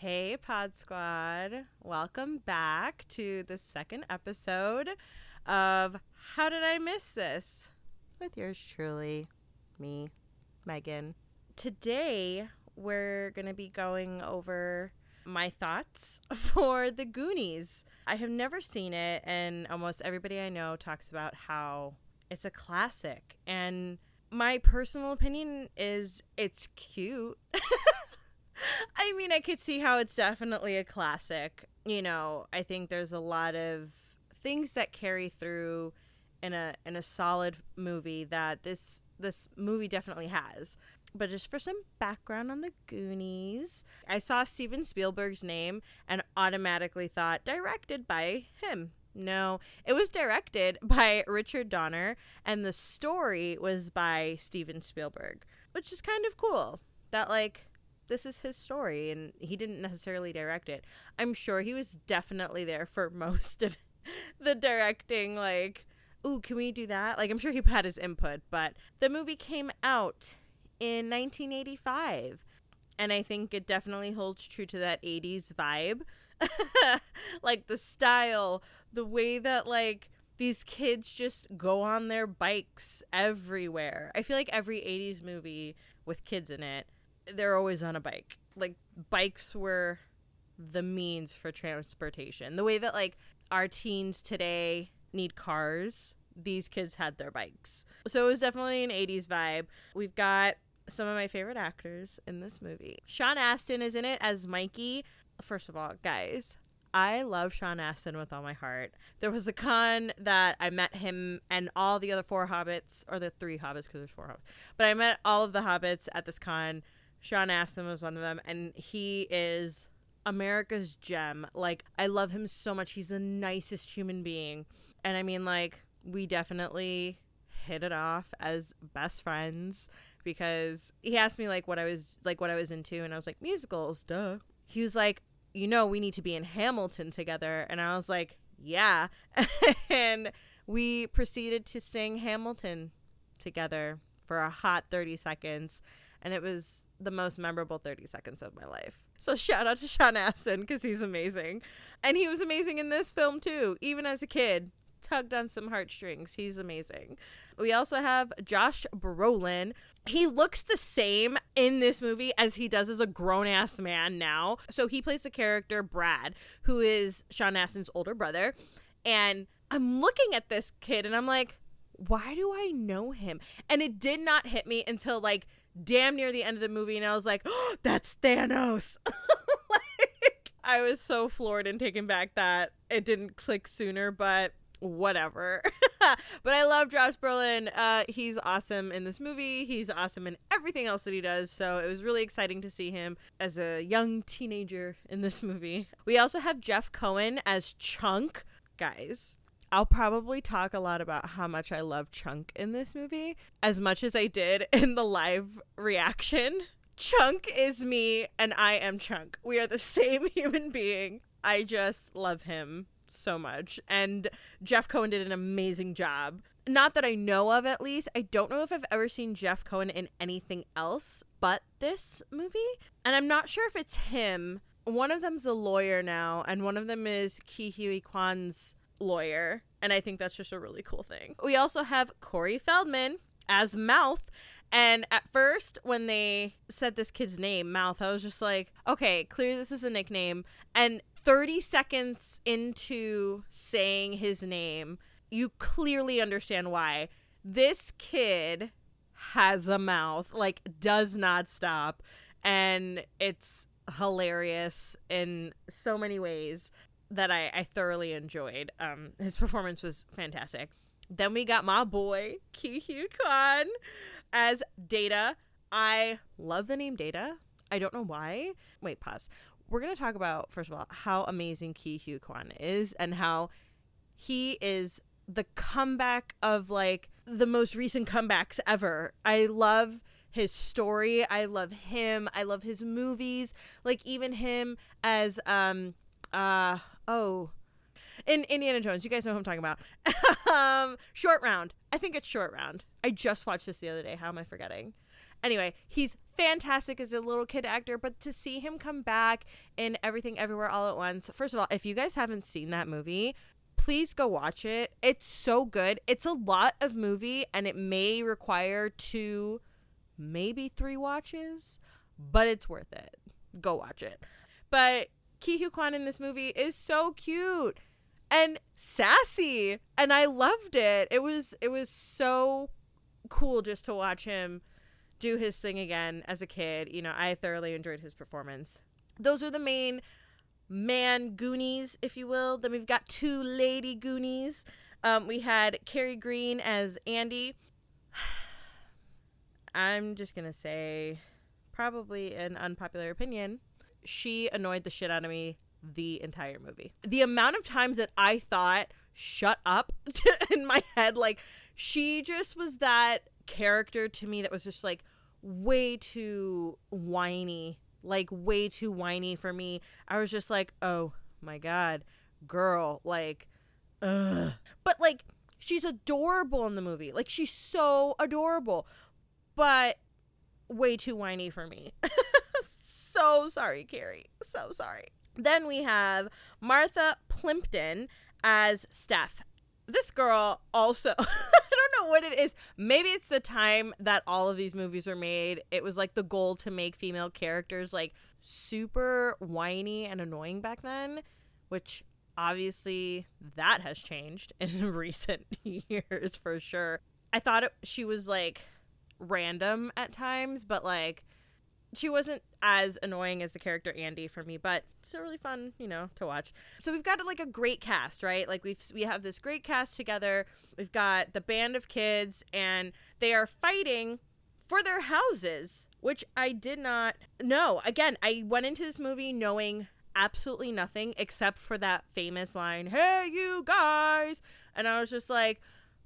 Hey, Pod Squad. Welcome back to the second episode of How Did I Miss This? With yours truly, me, Megan. Today, we're going to be going over my thoughts for The Goonies. I have never seen it, and almost everybody I know talks about how it's a classic. And my personal opinion is it's cute. I mean, I could see how it's definitely a classic. You know, I think there's a lot of things that carry through in a in a solid movie that this this movie definitely has. But just for some background on the Goonies, I saw Steven Spielberg's name and automatically thought directed by him. No, it was directed by Richard Donner and the story was by Steven Spielberg, which is kind of cool. That like this is his story and he didn't necessarily direct it. I'm sure he was definitely there for most of the directing like ooh, can we do that? Like I'm sure he had his input, but the movie came out in 1985 and I think it definitely holds true to that 80s vibe. like the style, the way that like these kids just go on their bikes everywhere. I feel like every 80s movie with kids in it they're always on a bike. Like bikes were the means for transportation. The way that like our teens today need cars, these kids had their bikes. So it was definitely an 80s vibe. We've got some of my favorite actors in this movie. Sean Astin is in it as Mikey. First of all, guys, I love Sean Astin with all my heart. There was a con that I met him and all the other four hobbits, or the three hobbits because there's four hobbits, but I met all of the hobbits at this con Sean Astin was one of them, and he is America's gem. Like, I love him so much. He's the nicest human being. And I mean, like, we definitely hit it off as best friends because he asked me like what I was like what I was into and I was like musicals, duh. He was like, "You know, we need to be in Hamilton together." And I was like, "Yeah." and we proceeded to sing Hamilton together for a hot 30 seconds and it was the most memorable 30 seconds of my life. So shout out to Sean Astin because he's amazing. And he was amazing in this film too, even as a kid. Tugged on some heartstrings. He's amazing. We also have Josh Brolin. He looks the same in this movie as he does as a grown ass man now. So he plays the character Brad, who is Sean Astin's older brother. And I'm looking at this kid and I'm like, why do I know him? And it did not hit me until like damn near the end of the movie and I was like, oh, that's Thanos. like, I was so floored and taken back that it didn't click sooner, but whatever. but I love Josh Brolin. Uh, he's awesome in this movie. He's awesome in everything else that he does. So it was really exciting to see him as a young teenager in this movie. We also have Jeff Cohen as Chunk. Guys, I'll probably talk a lot about how much I love Chunk in this movie, as much as I did in the live reaction. Chunk is me, and I am Chunk. We are the same human being. I just love him so much. And Jeff Cohen did an amazing job. Not that I know of, at least. I don't know if I've ever seen Jeff Cohen in anything else but this movie. And I'm not sure if it's him. One of them's a lawyer now, and one of them is Ke Huy Quan's lawyer. And I think that's just a really cool thing. We also have Corey Feldman as Mouth. And at first, when they said this kid's name, Mouth, I was just like, okay, clearly this is a nickname. And 30 seconds into saying his name, you clearly understand why. This kid has a mouth, like, does not stop. And it's hilarious in so many ways that I, I thoroughly enjoyed. Um, his performance was fantastic. Then we got my boy Ke Huy Quan as Data. I love the name Data. I don't know why. Wait, pause. We're gonna talk about first of all how amazing Ke Huy Quan is and how he is the comeback of like the most recent comebacks ever. I love his story. I love him. I love his movies. Like even him as um uh oh in Indiana Jones. You guys know who I'm talking about. um, short round. I think it's short round. I just watched this the other day. How am I forgetting? Anyway, he's fantastic as a little kid actor, but to see him come back in Everything Everywhere All at Once, first of all, if you guys haven't seen that movie, please go watch it. It's so good. It's a lot of movie and it may require two, maybe three watches, but it's worth it. Go watch it. But Huy Quan in this movie is so cute and sassy and I loved it. It was it was so cool just to watch him do his thing again as a kid. You know, I thoroughly enjoyed his performance. Those are the main man Goonies, if you will. Then we've got two lady Goonies. Um, we had Kerri Green as Andy. I'm just gonna say, probably an unpopular opinion. She annoyed the shit out of me the entire movie. The amount of times that I thought, shut up in my head, like, she just was that character to me that was just like way too whiny like way too whiny for me. I was just like, oh my god, girl, like, ugh. But like, she's adorable in the movie. Like, she's so adorable, but way too whiny for me. so sorry, Kerri. So sorry. Then we have Martha Plimpton as Steph. This girl also I don't know what it is. Maybe it's the time that all of these movies were made. It was like the goal to make female characters like super whiny and annoying back then, which obviously that has changed in recent years for sure. I thought it, she was like random at times, but like she wasn't as annoying as the character Andy for me, but still really fun, you know, to watch. So we've got like a great cast, right? Like we've we have this great cast together. We've got the band of kids and they are fighting for their houses, which I did not know. Again, I went into this movie knowing absolutely nothing except for that famous line, "Hey you guys." And I was just like,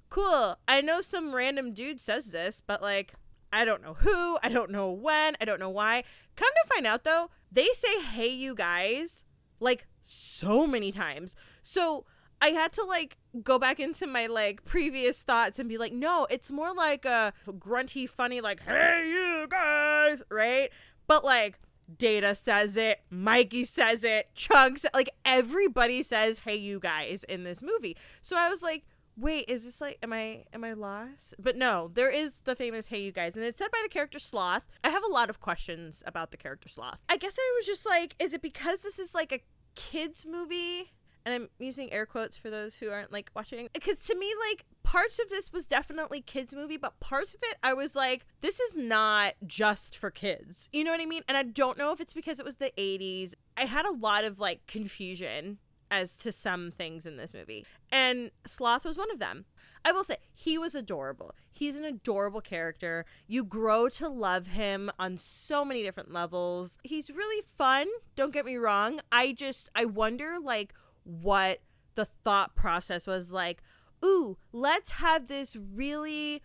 "Cool. I know some random dude says this, but like I don't know who, I don't know when, I don't know why. Come to find out though, they say hey you guys like so many times. So I had to like go back into my like previous thoughts and be like, no, it's more like a grunty, funny, like, hey, you guys, right? But like, Data says it, Mikey says it, Chunks, like everybody says, hey, you guys in this movie. So I was like, wait is this like am i am i lost? But no there is the famous hey you guys and it's said by the character sloth. I have a lot of questions about the character sloth. I guess i was just like is it because this is like a kids movie? And i'm using air quotes for those who aren't like watching. Because to me like parts of this was definitely kids movie but parts of it i was like this is not just for kids. You know what i mean? And i don't know if it's because it was the 80s i had a lot of like confusion as to some things in this movie. And Sloth was one of them. I will say, he was adorable. He's an adorable character. You grow to love him on so many different levels. He's really fun, don't get me wrong. I just, I wonder, like, what the thought process was like. Ooh, let's have this really.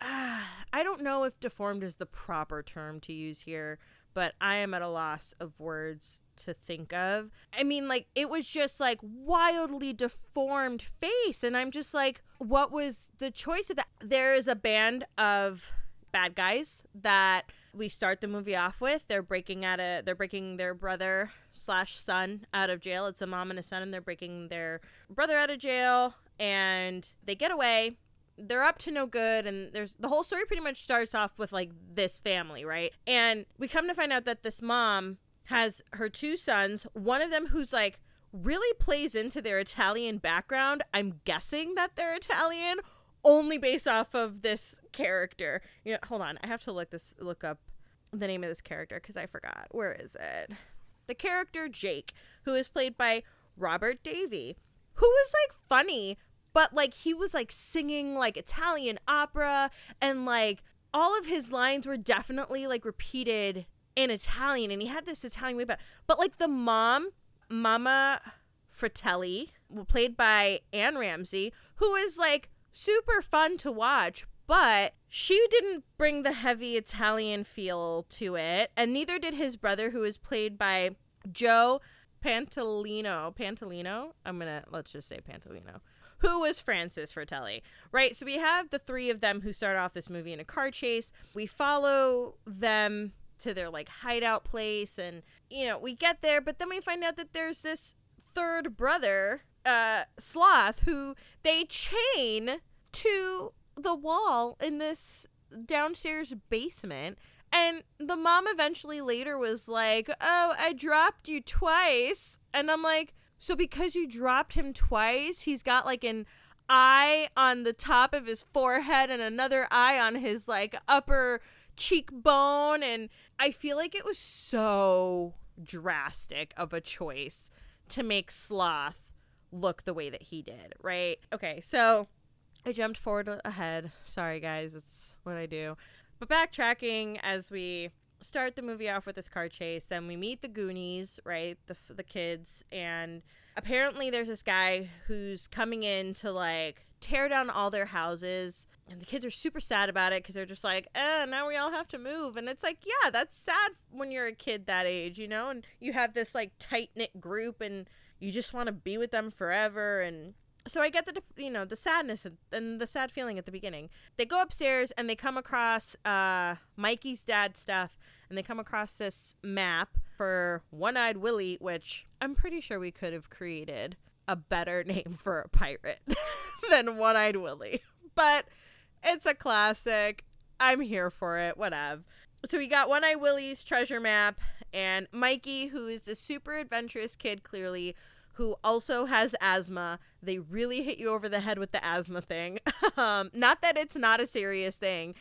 Uh, I don't know if deformed is the proper term to use here, but I am at a loss of words to think of. I mean, like, it was just like wildly deformed face. And I'm just like, what was the choice of that? There is a band of bad guys that we start the movie off with. They're breaking out a, they're breaking their brother slash son out of jail. It's a mom and a son, and they're breaking their brother out of jail. And they get away they're up to no good and there's the whole story pretty much starts off with like this family right and we come to find out that this mom has her two sons, one of them who's like really plays into their Italian background. I'm guessing that they're Italian only based off of this character. You know, hold on. I have to look this look up the name of this character cuz I forgot. Where is it? The character Jake, who is played by Robert Davi, who was like funny, but like he was like singing like Italian opera and like all of his lines were definitely like repeated in Italian, and he had this Italian way back. But like the mom, Mama Fratelli, played by Anne Ramsey, who is like super fun to watch, but she didn't bring the heavy Italian feel to it, and neither did his brother, who is played by Joe Pantoliano. Pantoliano? I'm gonna let's just say Pantoliano. who was Francis Fratelli, right? So we have the three of them who start off this movie in a car chase. We follow them to their like hideout place and you know, we get there, but then we find out that there's this third brother, uh Sloth who they chain to the wall in this downstairs basement. And the mom eventually later was like, "Oh, I dropped you twice." And I'm like, "So because you dropped him twice, he's got like an eye on the top of his forehead and another eye on his like upper cheekbone and I feel like it was so drastic of a choice to make Sloth look the way that he did, right? Okay, so I jumped forward ahead. Sorry, guys, it's what I do. But backtracking as we start the movie off with this car chase, then we meet the Goonies, right? The the kids, and apparently there's this guy who's coming in to like tear down all their houses. And the kids are super sad about it because they're just like, eh, now we all have to move. And it's like, yeah, that's sad when you're a kid that age, you know? And you have this like tight knit group and you just want to be with them forever. And so I get the you know the sadness and the sad feeling at the beginning. They go upstairs and they come across uh, Mikey's dad stuff, and they come across this map for One Eyed Willie, which I'm pretty sure we could have created a better name for a pirate than One Eyed Willie, but it's a classic. I'm here for it. Whatever. So we got One Eyed Willie's treasure map, and Mikey, who is a super adventurous kid, clearly who also has asthma. They really hit you over the head with the asthma thing. um, not that it's not a serious thing.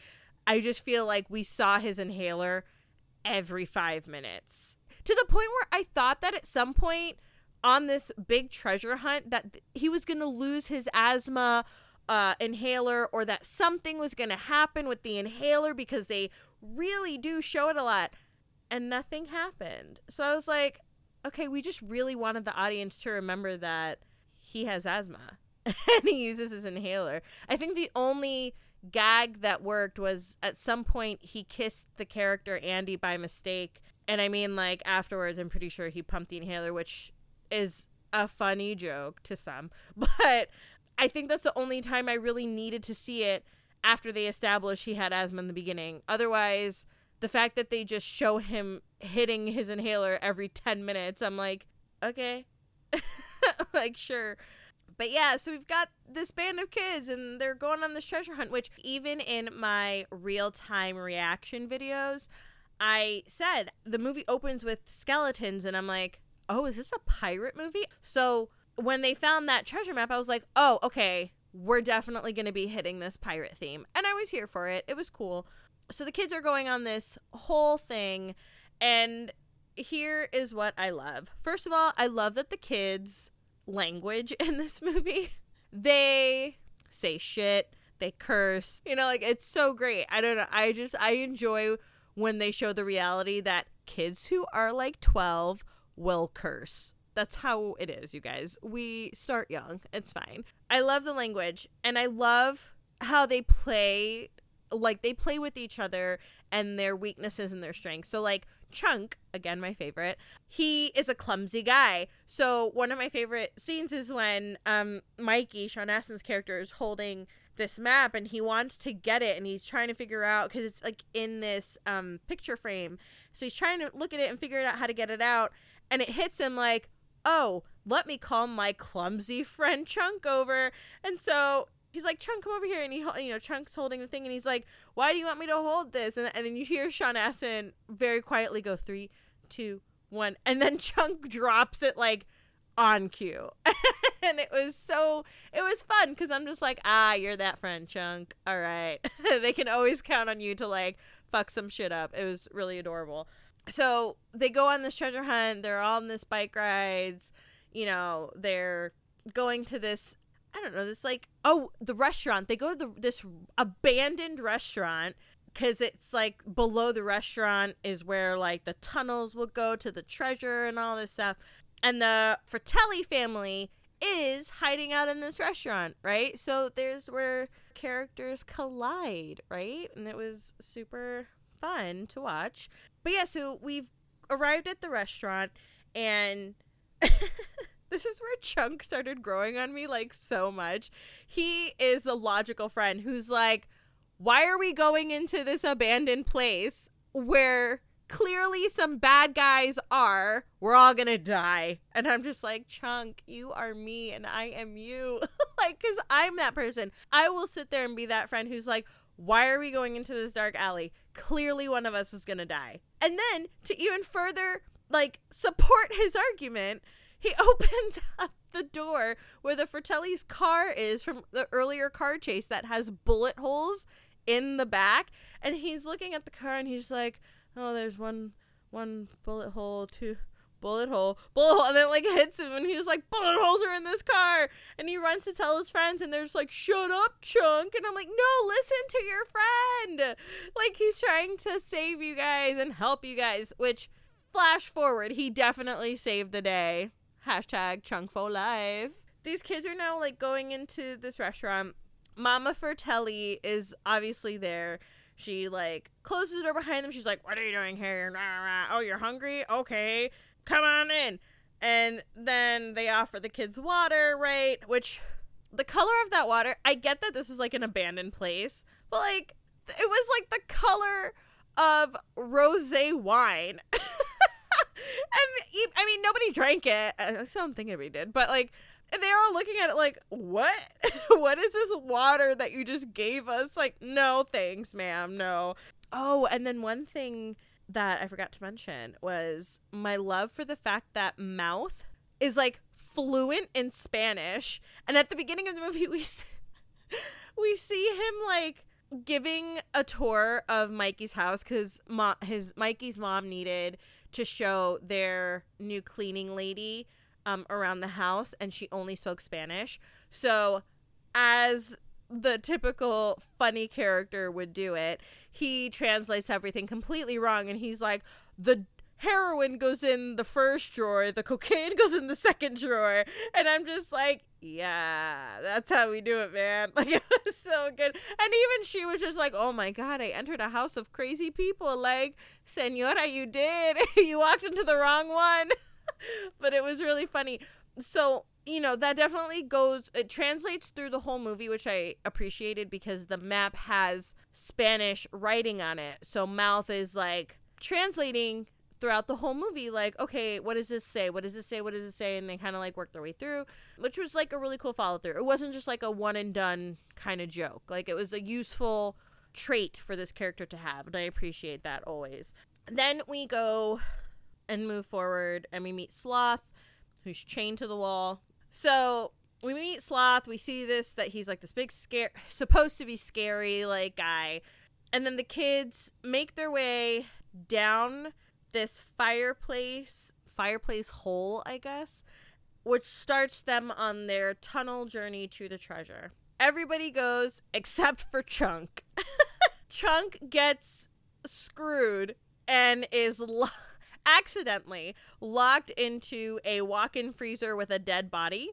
I just feel like we saw his inhaler every five minutes to the point where I thought that at some point on this big treasure hunt that th- he was going to lose his asthma uh, inhaler or that something was going to happen with the inhaler because they really do show it a lot and nothing happened. So I was like, okay, we just really wanted the audience to remember that he has asthma and he uses his inhaler. I think the only gag that worked was at some point he kissed the character Andy by mistake. And I mean, like, afterwards, I'm pretty sure he pumped the inhaler, which is a funny joke to some. But I think that's the only time I really needed to see it after they established he had asthma in the beginning. Otherwise, the fact that they just show him hitting his inhaler every 10 minutes, I'm like, okay. like, sure. But yeah, so we've got this band of kids and they're going on this treasure hunt, which even in my real time reaction videos, I said the movie opens with skeletons, and I'm like, oh, is this a pirate movie? So when they found that treasure map, I was like, oh, okay, we're definitely going to be hitting this pirate theme. And I was here for it. It was cool so the kids are going on this whole thing and here is what I love. First of all, I love that the kids language in this movie. They say shit, they curse. You know, like it's so great. I don't know. I just I enjoy when they show the reality that kids who are like 12 will curse. That's how it is, you guys. We start young. It's fine. I love the language and I love how they play like they play with each other and their weaknesses and their strengths. So like Chunk, again my favorite, he is a clumsy guy. So one of my favorite scenes is when um Mikey, Sean Astin's character, is holding this map and he wants to get it and he's trying to figure out because it's like in this um picture frame. So he's trying to look at it and figure out how to get it out and it hits him like, "Oh, let me call my clumsy friend Chunk over." And so he's like, Chunk, come over here. And he, you know, Chunk's holding the thing and he's like, why do you want me to hold this? And, and then you hear Sean Astin very quietly go, three, two, one. And then Chunk drops it like on cue. and it was so, it was fun because I'm just like, ah, you're that friend, Chunk. All right. they can always count on you to like fuck some shit up. It was really adorable. So they go on this treasure hunt. They're on this bike rides. You know, they're going to this I don't know, this like oh the restaurant. They go to the, this abandoned restaurant because it's like below the restaurant is where like the tunnels will go to the treasure and all this stuff. And the Fratelli family is hiding out in this restaurant, right? So there's where characters collide, right? And it was super fun to watch. But yeah, so we've arrived at the restaurant and this is where Chunk started growing on me like so much. He is the logical friend who's like, why are we going into this abandoned place where clearly some bad guys are? We're all gonna die. And I'm just like, Chunk, you are me and I am you. like, because I'm that person. I will sit there and be that friend who's like, why are we going into this dark alley? Clearly one of us is gonna die. And then to even further like support his argument, he opens up the door where the Fratelli's car is from the earlier car chase that has bullet holes in the back and he's looking at the car and he's like oh there's one one bullet hole two bullet hole bullet hole and then it like hits him and he's like bullet holes are in this car and he runs to tell his friends and they're just like shut up chunk and i'm like no listen to your friend like he's trying to save you guys and help you guys which flash forward he definitely saved the day hashtag chunk for life these kids are now like going into this restaurant Mama Fratelli is obviously there. She like closes the door behind them. She's like, "What are you doing here? Oh, you're hungry? Okay, come on in." And then they offer the kids water, right? Which the color of that water, I get that this is like an abandoned place, but like it was like the color of rosé wine. and I mean, nobody drank it. I don't think anybody did, but like they're all looking at it like, what? what is this water that you just gave us? Like, no, thanks, ma'am. No. Oh, and then one thing that I forgot to mention was my love for the fact that Mouth is like fluent in Spanish. And at the beginning of the movie, we we see him like giving a tour of Mikey's house because mo- his Mikey's mom needed to show their new cleaning lady um, around the house and she only spoke Spanish. So, as the typical funny character would do it, he translates everything completely wrong and he's like, the heroin goes in the first drawer, the cocaine goes in the second drawer. And I'm just like, yeah, that's how we do it, man. Like, it was so good. And even she was just like, oh my God, I entered a house of crazy people. Like, Senora, you did. you walked into the wrong one. but it was really funny. So, you know, that definitely goes, it translates through the whole movie, which I appreciated because the map has Spanish writing on it. So, Mouth is like translating throughout the whole movie like okay what does this say? What does this say? What does this say? And they kind of like work their way through which was like a really cool follow through. It wasn't just like a one and done kind of joke. Like it was a useful trait for this character to have and i appreciate that always. Then we go and move forward and we meet Sloth, who's chained to the wall. So we meet Sloth, we see this that he's like this big scare supposed to be scary like guy. And then the kids make their way down this fireplace fireplace hole, I guess, which starts them on their tunnel journey to the treasure. Everybody goes except for Chunk. Chunk gets screwed and is lo- accidentally locked into a walk in freezer with a dead body.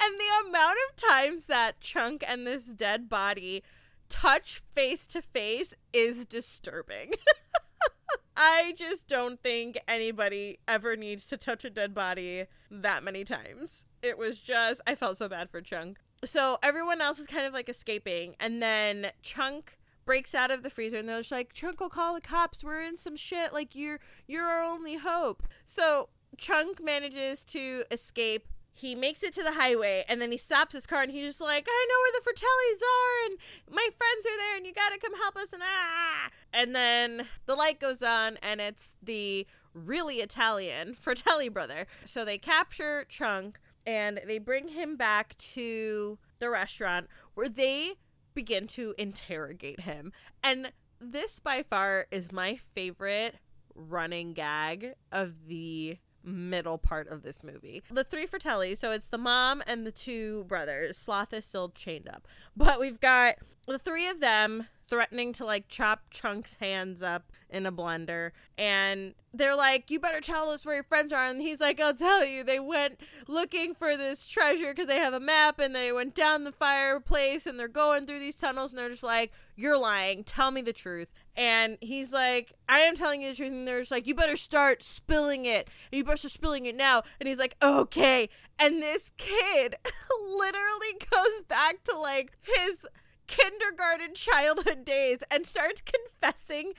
And the amount of times that Chunk and this dead body touch face to face is disturbing. I just don't think anybody ever needs to touch a dead body that many times. It was just, I felt so bad for Chunk. So everyone else is kind of like escaping, and then Chunk breaks out of the freezer and they're just like, Chunk will call the cops. We're in some shit. Like you're you're our only hope. So Chunk manages to escape. He makes it to the highway and then he stops his car and he's just like, I know where the Fratellis are and my friends are there and you gotta come help us and ah and then the light goes on and it's the really Italian Fratelli brother. So they capture Chunk and they bring him back to the restaurant where they begin to interrogate him. And this by far is my favorite running gag of the middle part of this movie. The three Fratelli, so it's the mom and the two brothers. Sloth is still chained up. But we've got the three of them threatening to like chop Chunk's hands up in a blender. And they're like, You better tell us where your friends are. And he's like, I'll tell you. They went looking for this treasure because they have a map and they went down the fireplace and they're going through these tunnels and they're just like, You're lying. Tell me the truth. And he's like, I am telling you the truth. And they're just like, You better start spilling it. And you better start spilling it now. And he's like, Okay. And this kid literally goes back to like his kindergarten childhood days and starts confessing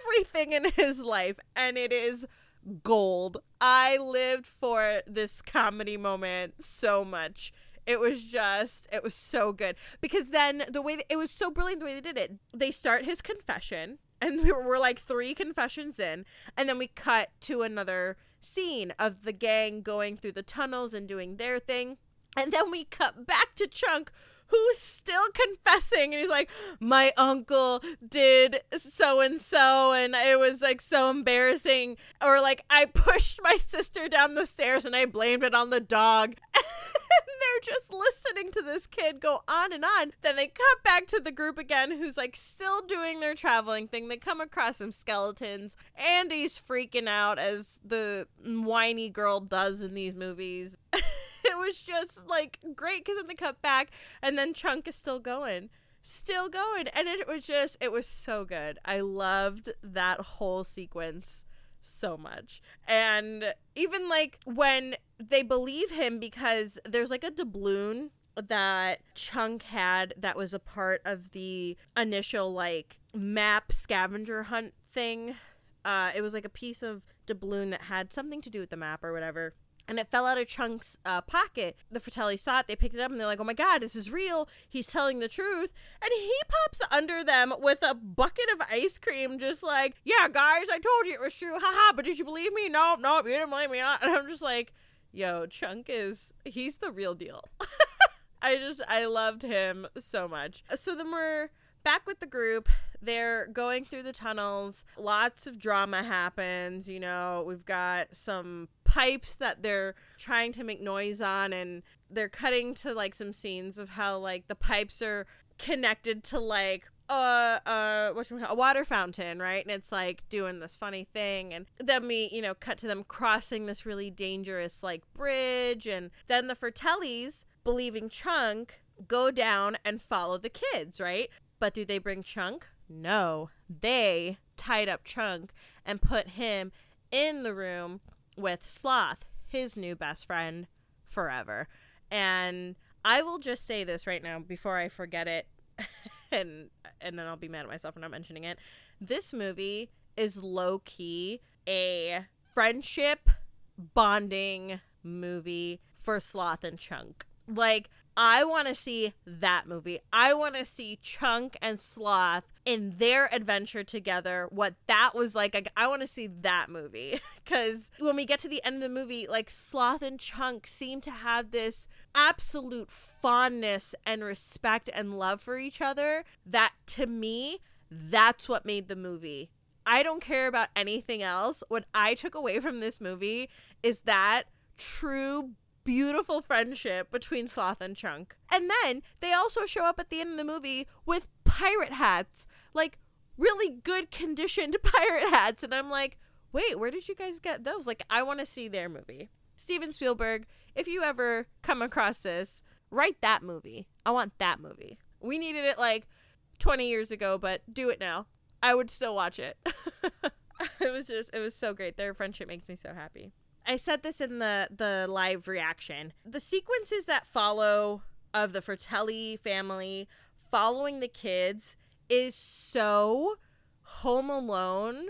everything in his life. And it is gold. I lived for this comedy moment so much. It was just, it was so good. Because then the way, it was so brilliant the way they did it. They start his confession, and we we're like three confessions in, and then we cut to another scene of the gang going through the tunnels and doing their thing. And then we cut back to Chunk, who's still confessing? And he's like my uncle did so and so and it was like so embarrassing. Or like i pushed my sister down the stairs and i blamed it on the dog. And they're just listening to this kid go on and on. Then they cut back to the group again who's like still doing their traveling thing. They come across some skeletons. Andy's freaking out as the whiny girl does in these movies it was just like great because then they cut back and then Chunk is still going. Still going. And it was just, it was so good. I loved that whole sequence so much. And even like when they believe him because there's like a doubloon that Chunk had that was a part of the initial like map scavenger hunt thing. Uh, it was like a piece of doubloon that had something to do with the map or whatever and it fell out of Chunk's uh, pocket. The Fratelli saw it, they picked it up, and they're like, oh my god, this is real. He's telling the truth. And he pops under them with a bucket of ice cream, just like, yeah, guys, I told you it was true. Haha, but did you believe me? No, no, you didn't believe me. And I'm just like, yo, Chunk is, he's the real deal. I just, I loved him so much. So then we're back with the group. They're going through the tunnels. Lots of drama happens. You know, we've got some pipes that they're trying to make noise on, and they're cutting to like some scenes of how like the pipes are connected to like uh uh what should we call a water fountain right? And it's like doing this funny thing and then we you know cut to them crossing this really dangerous like bridge and then the fratellis believing chunk go down and follow the kids right? But do they bring chunk? No, they tied up Chunk and put him in the room with Sloth, his new best friend, forever. And I will just say this right now before I forget it, and and then I'll be mad at myself for not mentioning it. This movie is low key a friendship bonding movie for Sloth and Chunk. Like I want to see that movie. I want to see Chunk and Sloth in their adventure together. What that was like. I, want to see that movie because when we get to the end of the movie, like Sloth and Chunk seem to have this absolute fondness and respect and love for each other. That to me, that's what made the movie. I don't care about anything else. What I took away from this movie is that true beautiful friendship between Sloth and Chunk. And then they also show up at the end of the movie with pirate hats, like really good conditioned pirate hats. And I'm like, wait, where did you guys get those? Like, I want to see their movie. Steven Spielberg, if you ever come across this, write that movie. I want that movie. We needed it like 20 years ago, but do it now. I would still watch it. it was just, it was so great. Their friendship makes me so happy. I said this in the the live reaction. The sequences that follow of the Fratelli family following the kids is so Home Alone.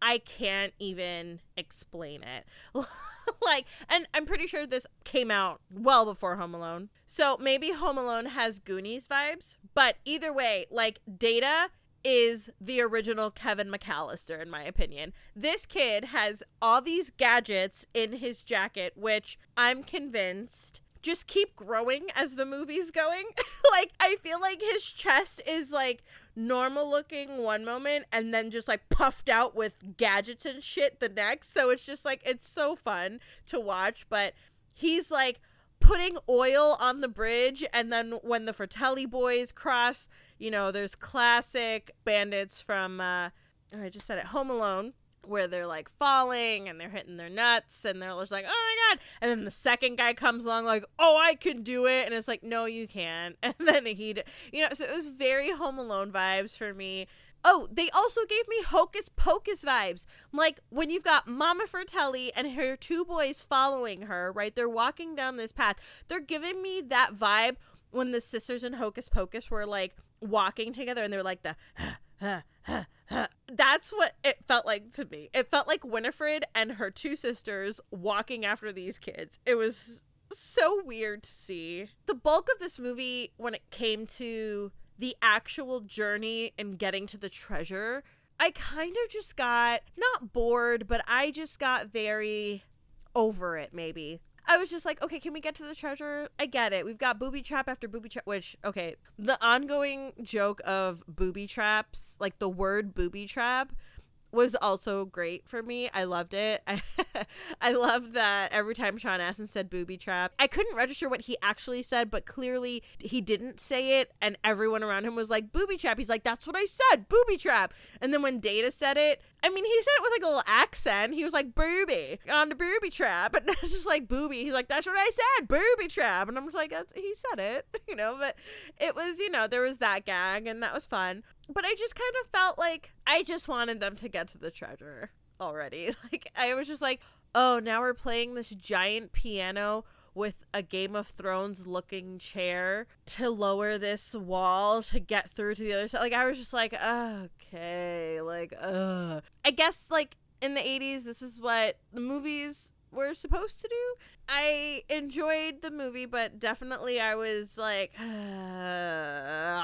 I can't even explain it. like, and I'm pretty sure this came out well before Home Alone. So maybe Home Alone has Goonies vibes, but either way, like Data is the original Kevin McCallister, in my opinion. This kid has all these gadgets in his jacket, which I'm convinced just keep growing as the movie's going. like, I feel like his chest is like normal looking one moment and then just like puffed out with gadgets and shit the next. So it's just like, it's so fun to watch. But he's like, putting oil on the bridge and then when the Fratelli boys cross You know, there's classic bandits from, uh, I just said it, Home Alone, where they're like falling and they're hitting their nuts and they're just like, oh my God. And then the second guy comes along, like, oh, I can do it. And it's like, no, you can't. And then he, you know, so it was very Home Alone vibes for me. Oh, they also gave me Hocus Pocus vibes. Like when you've got Mama Fratelli and her two boys following her, right? They're walking down this path. They're giving me that vibe when the sisters in Hocus Pocus were like walking together and they're like the that's what it felt like to me. It felt like Winifred and her two sisters walking after these kids. It was so weird to see. The bulk of this movie, when it came to the actual journey and getting to the treasure, I kind of just got not bored, but I just got very over it, maybe. I was just like, okay, can we get to the treasure? I get it. We've got booby trap after booby trap, which, okay, the ongoing joke of booby traps, like the word booby trap, was also great for me. I loved it. I, I love that every time Sean Astin said booby trap, I couldn't register what he actually said, but clearly he didn't say it, and everyone around him was like, booby trap. He's like, that's what I said, booby trap. And then when Data said it, I mean, he said it with like a little accent. He was like, booby, on the booby trap. And it's just like, booby. He's like, that's what I said, booby trap. And I'm just like, that's, he said it, you know, but it was, you know, there was that gag, and that was fun but I just kind of felt like I just wanted them to get to the treasure already. Like I was just like, "Oh, now we're playing this giant piano with a Game of Thrones looking chair to lower this wall to get through to the other side." Like I was just like, "Okay, like uh I guess like in the 80s this is what the movies were supposed to do. I enjoyed the movie, but definitely I was like, uh,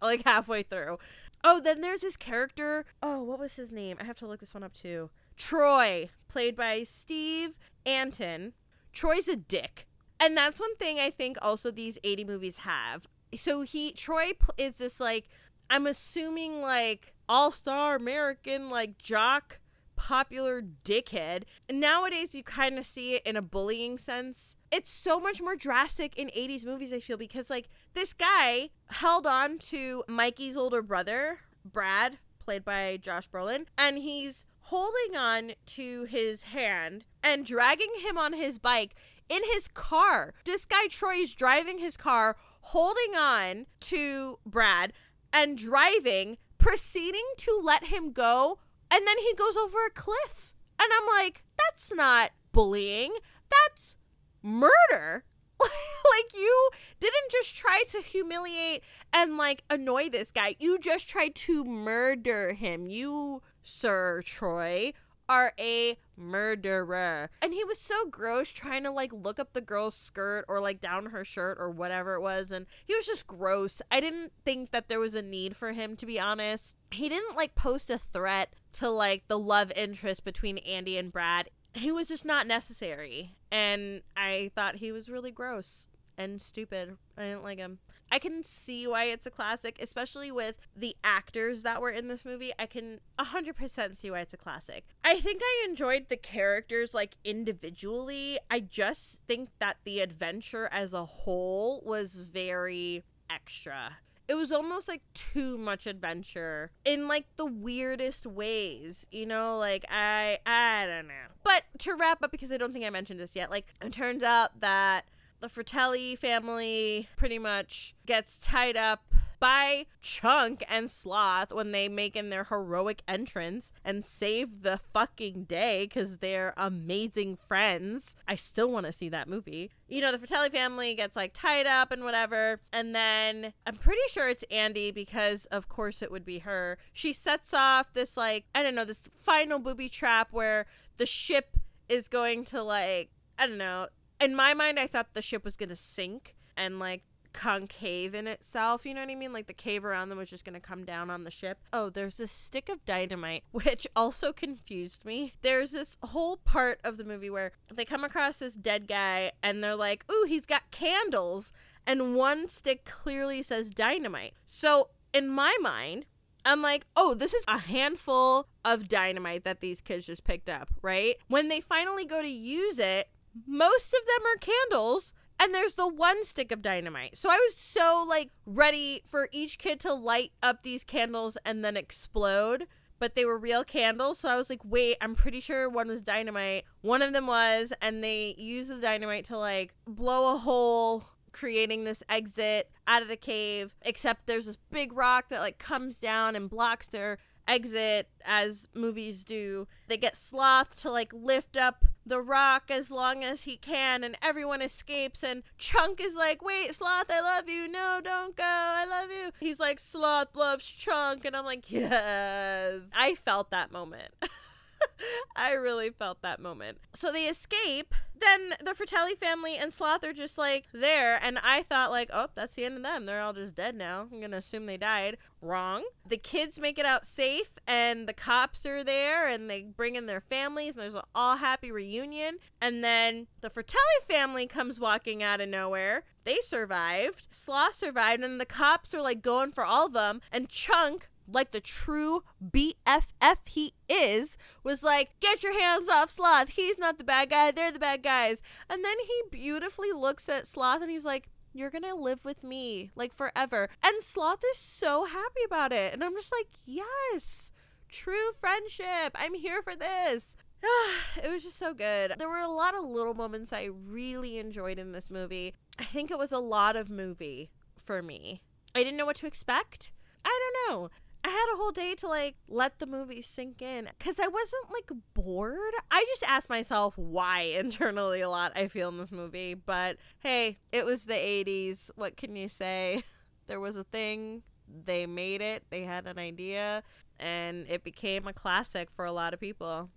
like halfway through. Oh, then there's this character. Oh, what was his name? I have to look this one up too. Troy, played by Steve Antin. Troy's a dick. And that's one thing I think also these 80 movies have. So he, Troy is this like, I'm assuming like all star American, like jock popular dickhead. And Nowadays, you kind of see it in a bullying sense. It's so much more drastic in 80s movies, I feel, because like this guy held on to Mikey's older brother, Brad, played by Josh Brolin, and he's holding on to his hand and dragging him on his bike in his car. This guy, Troy, is driving his car, holding on to Brad and driving, proceeding to let him go and then he goes over a cliff. And I'm like, that's not bullying. That's murder. like you didn't just try to humiliate and like annoy this guy. You just tried to murder him. You, Sir Troy, are a murderer. And he was so gross trying to like look up the girl's skirt or like down her shirt or whatever it was. And he was just gross. I didn't think that there was a need for him, to be honest. He didn't like post a threat to like the love interest between Andy and Brad. He was just not necessary. And I thought he was really gross and stupid. I didn't like him. I can see why it's a classic, especially with the actors that were in this movie. I can 100% see why it's a classic. I think I enjoyed the characters like individually. I just think that the adventure as a whole was very extra. It was almost like too much adventure in like the weirdest ways, you know, like I I don't know. But to wrap up because I don't think I mentioned this yet, like it turns out that the Fratelli family pretty much gets tied up by Chunk and Sloth when they make in their heroic entrance and save the fucking day because they're amazing friends. I still want to see that movie. You know, the Fratelli family gets like tied up and whatever. And then I'm pretty sure it's Andy because, of course, it would be her. She sets off this, like, I don't know, this final booby trap where the ship is going to, like, I don't know, in my mind, I thought the ship was gonna sink and like concave in itself. You know what I mean? Like the cave around them was just gonna come down on the ship. Oh, there's a stick of dynamite, which also confused me. There's this whole part of the movie where they come across this dead guy and they're like, "Ooh, he's got candles," and one stick clearly says dynamite. So in my mind. I'm like, oh, this is a handful of dynamite that these kids just picked up, right? When they finally go to use it, most of them are candles and there's the one stick of dynamite. So I was so like ready for each kid to light up these candles and then explode. But they were real candles. So I was like, wait, I'm pretty sure one was dynamite. One of them was, and they used the dynamite to like blow a hole creating this exit out of the cave except there's this big rock that like comes down and blocks their exit as movies do. They get Sloth to like lift up the rock as long as he can and everyone escapes and Chunk is like, "Wait, Sloth, I love you. No, don't go. I love you." He's like, "Sloth loves Chunk." And I'm like, "Yes." I felt that moment. I really felt that moment. So they escape. Then the Fratelli family and Sloth are just like there. And I thought, like, oh, that's the end of them. They're all just dead now. I'm to assume they died. Wrong. The kids make it out safe, and the cops are there, and they bring in their families, and there's an all happy reunion. And then the Fratelli family comes walking out of nowhere. They survived. Sloth survived, and the cops are like going for all of them. And Chunk like the true BFF he is, was like, Get your hands off Sloth. He's not the bad guy. They're the bad guys. And then he beautifully looks at Sloth and he's like, You're going to live with me like forever. And Sloth is so happy about it. And I'm just like, Yes, true friendship. I'm here for this. it was just so good. There were a lot of little moments I really enjoyed in this movie. I think it was a lot of movie for me. I didn't know what to expect. I don't know. I had a whole day to like let the movie sink in because I wasn't like bored. I just asked myself why internally a lot I feel in this movie. But hey, it was the 80s. What can you say? There was a thing, they made it, they had an idea, and it became a classic for a lot of people.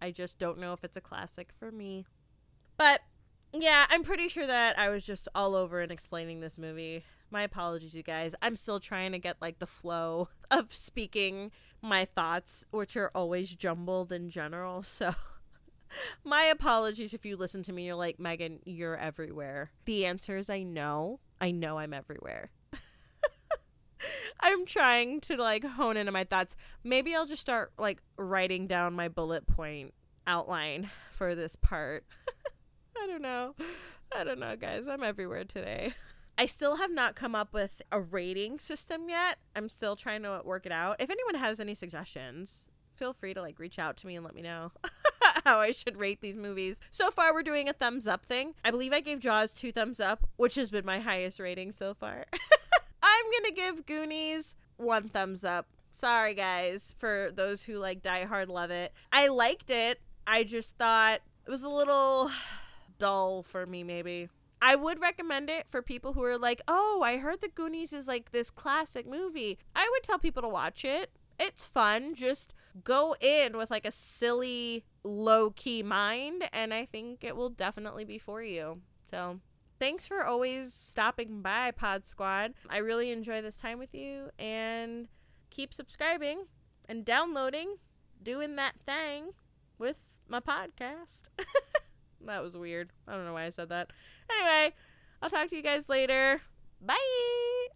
I just don't know if it's a classic for me. But yeah, I'm pretty sure that I was just all over in explaining this movie. My apologies, you guys. I'm still trying to get like the flow of speaking my thoughts, which are always jumbled in general. So, my apologies if you listen to me. You're like, Megan, you're everywhere. The answer is I know. I know I'm everywhere. I'm trying to like hone into my thoughts. Maybe I'll just start like writing down my bullet point outline for this part. I don't know. I don't know, guys. I'm everywhere today. I still have not come up with a rating system yet. I'm still trying to work it out. If anyone has any suggestions, feel free to like reach out to me and let me know how I should rate these movies. So far, we're doing a thumbs up thing. I believe I gave Jaws two thumbs up, which has been my highest rating so far. I'm gonna give Goonies one thumbs up. Sorry, guys, for those who like Die Hard love it. I liked it. I just thought it was a little dull for me, maybe. I would recommend it for people who are like, oh, I heard the Goonies is like this classic movie. I would tell people to watch it. It's fun. Just go in with like a silly, low key mind, and I think it will definitely be for you. So, thanks for always stopping by, Pod Squad. I really enjoy this time with you, and keep subscribing and downloading, doing that thing with my podcast. that was weird. I don't know why I said that. Anyway, I'll talk to you guys later. Bye.